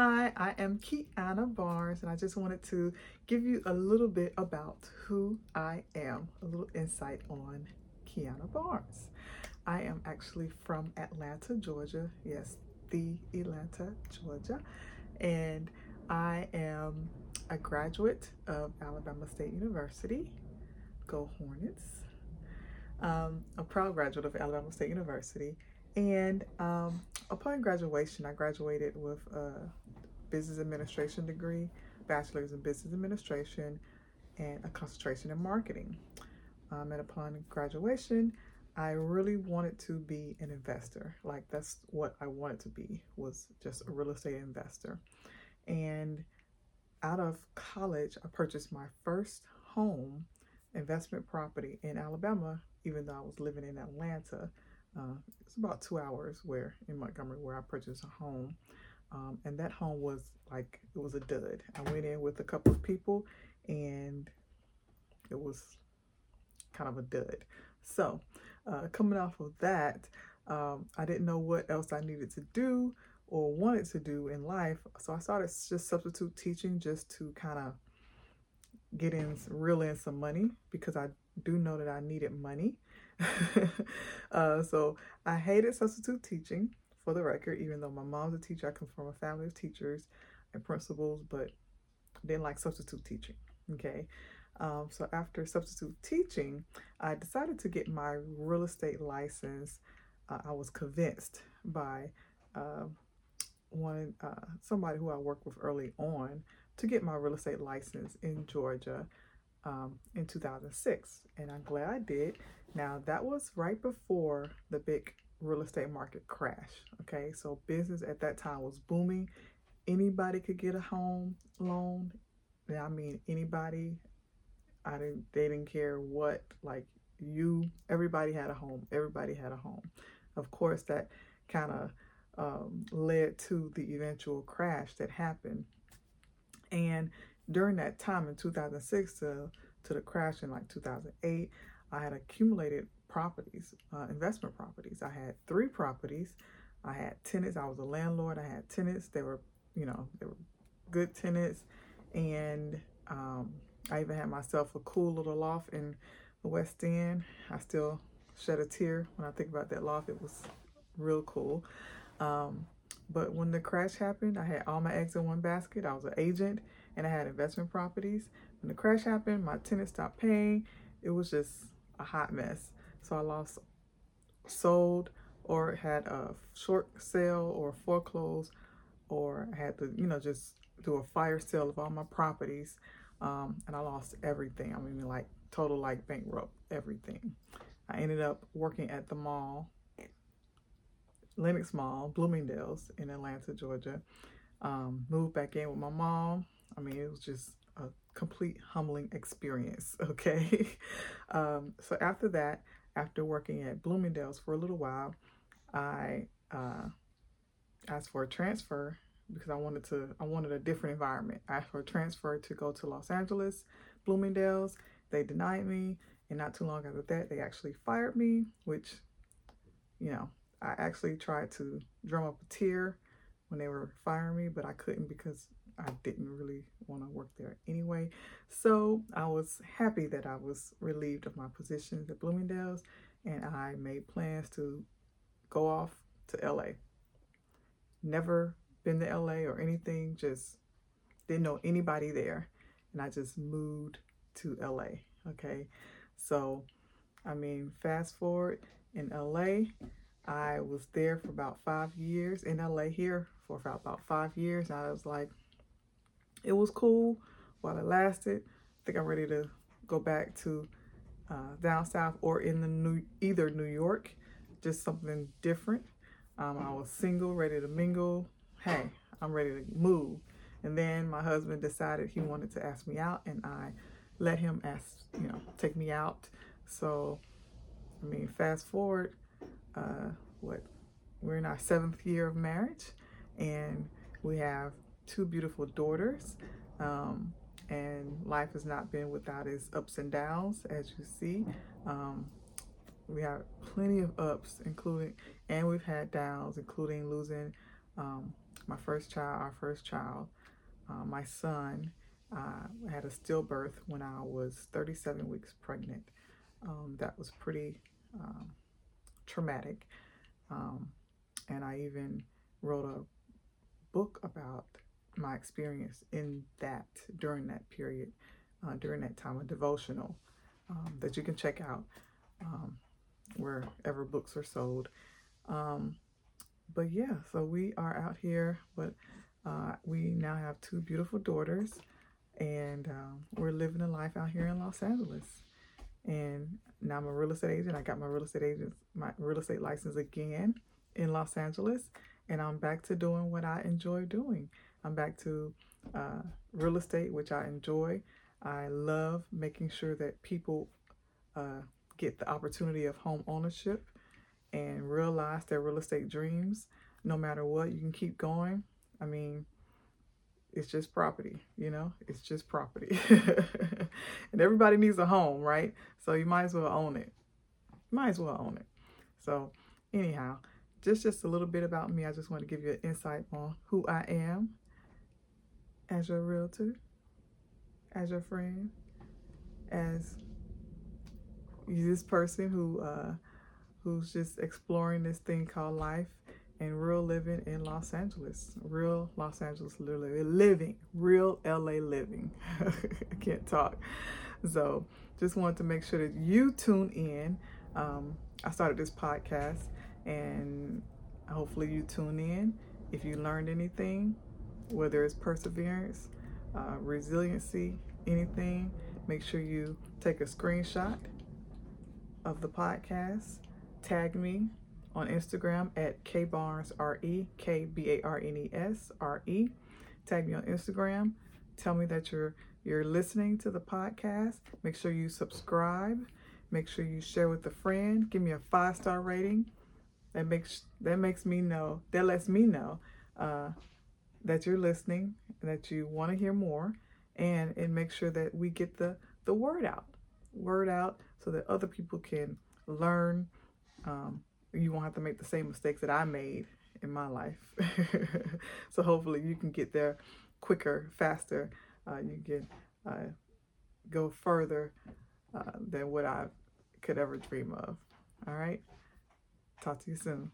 Hi, I am Kiana Barnes, and I just wanted to give you a little bit about who I am, a little insight on Kiana Barnes. I am actually from Atlanta, Georgia. Yes, the Atlanta, Georgia. And I am a graduate of Alabama State University. Go Hornets. Um, a proud graduate of Alabama State University. And um, upon graduation, I graduated with a business administration degree, bachelor's in business administration, and a concentration in marketing. Um, and upon graduation, I really wanted to be an investor. Like that's what I wanted to be was just a real estate investor. And out of college, I purchased my first home investment property in Alabama, even though I was living in Atlanta. Uh, it's about two hours where in Montgomery where I purchased a home. Um, and that home was like it was a dud. I went in with a couple of people and it was kind of a dud. So uh, coming off of that, um, I didn't know what else I needed to do or wanted to do in life. So I started just substitute teaching just to kind of get in, reel in some money because I do know that I needed money. uh, so I hated substitute teaching for the record, even though my mom's a teacher, I come from a family of teachers and principals, but didn't like substitute teaching. Okay. Um, so after substitute teaching, I decided to get my real estate license. Uh, I was convinced by uh, one uh, somebody who I worked with early on to get my real estate license in Georgia um, in 2006, and I'm glad I did. Now that was right before the big real estate market crash. Okay, so business at that time was booming. Anybody could get a home loan. I mean, anybody. I didn't. They didn't care what. Like you, everybody had a home. Everybody had a home. Of course, that kind of um, led to the eventual crash that happened. And during that time in 2006 to to the crash in like 2008, I had accumulated properties, uh, investment properties. I had three properties. I had tenants. I was a landlord. I had tenants. They were, you know, they were good tenants. And um, I even had myself a cool little loft in the West End. I still shed a tear when I think about that loft. It was real cool. Um, but when the crash happened, I had all my eggs in one basket. I was an agent and I had investment properties. When the crash happened, my tenants stopped paying. It was just a hot mess. So I lost, sold, or had a short sale or foreclose, or had to, you know, just do a fire sale of all my properties. Um, and I lost everything. I mean, like total like bankrupt everything. I ended up working at the mall, Lenox Mall, Bloomingdale's in Atlanta, Georgia. Um, moved back in with my mom. I mean, it was just a complete humbling experience. Okay. um, so after that, after working at Bloomingdale's for a little while, I uh, asked for a transfer because I wanted to I wanted a different environment. I asked for a transfer to go to Los Angeles, Bloomingdale's. They denied me, and not too long after that, they actually fired me, which, you know, I actually tried to drum up a tear when they were firing me, but I couldn't because I didn't really want to work there anyway. So I was happy that I was relieved of my positions at Bloomingdale's and I made plans to go off to LA. Never been to LA or anything, just didn't know anybody there. And I just moved to LA. Okay. So, I mean, fast forward in LA, I was there for about five years in LA here for about five years. I was like, it was cool while it lasted. I think I'm ready to go back to uh, down south or in the new either New York, just something different. Um, I was single, ready to mingle. Hey, I'm ready to move. And then my husband decided he wanted to ask me out, and I let him ask, you know, take me out. So, I mean, fast forward, uh, what? We're in our seventh year of marriage, and we have two beautiful daughters. Um, and life has not been without its ups and downs, as you see. Um, we have plenty of ups, including, and we've had downs, including losing um, my first child, our first child, uh, my son, uh, had a stillbirth when I was 37 weeks pregnant. Um, that was pretty um, traumatic. Um, and I even wrote a book about my experience in that during that period, uh, during that time, a devotional um, that you can check out um, wherever books are sold. Um, but yeah, so we are out here, but uh, we now have two beautiful daughters, and um, we're living a life out here in Los Angeles. And now I'm a real estate agent. I got my real estate agent, my real estate license again in Los Angeles, and I'm back to doing what I enjoy doing. I'm back to uh, real estate, which I enjoy. I love making sure that people uh, get the opportunity of home ownership and realize their real estate dreams. No matter what, you can keep going. I mean, it's just property, you know, it's just property. and everybody needs a home, right? So you might as well own it. You might as well own it. So, anyhow, just just a little bit about me. I just want to give you an insight on who I am as your realtor, as your friend, as this person who uh, who's just exploring this thing called life and real living in Los Angeles. Real Los Angeles living, real LA living. I can't talk. So just wanted to make sure that you tune in. Um, I started this podcast and hopefully you tune in. If you learned anything, whether it's perseverance, uh, resiliency, anything, make sure you take a screenshot of the podcast, tag me on Instagram at kbarnesre, K B A R N E S R E. Tag me on Instagram. Tell me that you're you're listening to the podcast. Make sure you subscribe. Make sure you share with a friend. Give me a five star rating. That makes that makes me know. That lets me know uh, that you're listening. That you want to hear more, and and make sure that we get the the word out. Word out so that other people can learn um, you won't have to make the same mistakes that I made in my life. so hopefully you can get there quicker, faster. Uh, you can uh, go further uh, than what I could ever dream of. All right. Talk to you soon.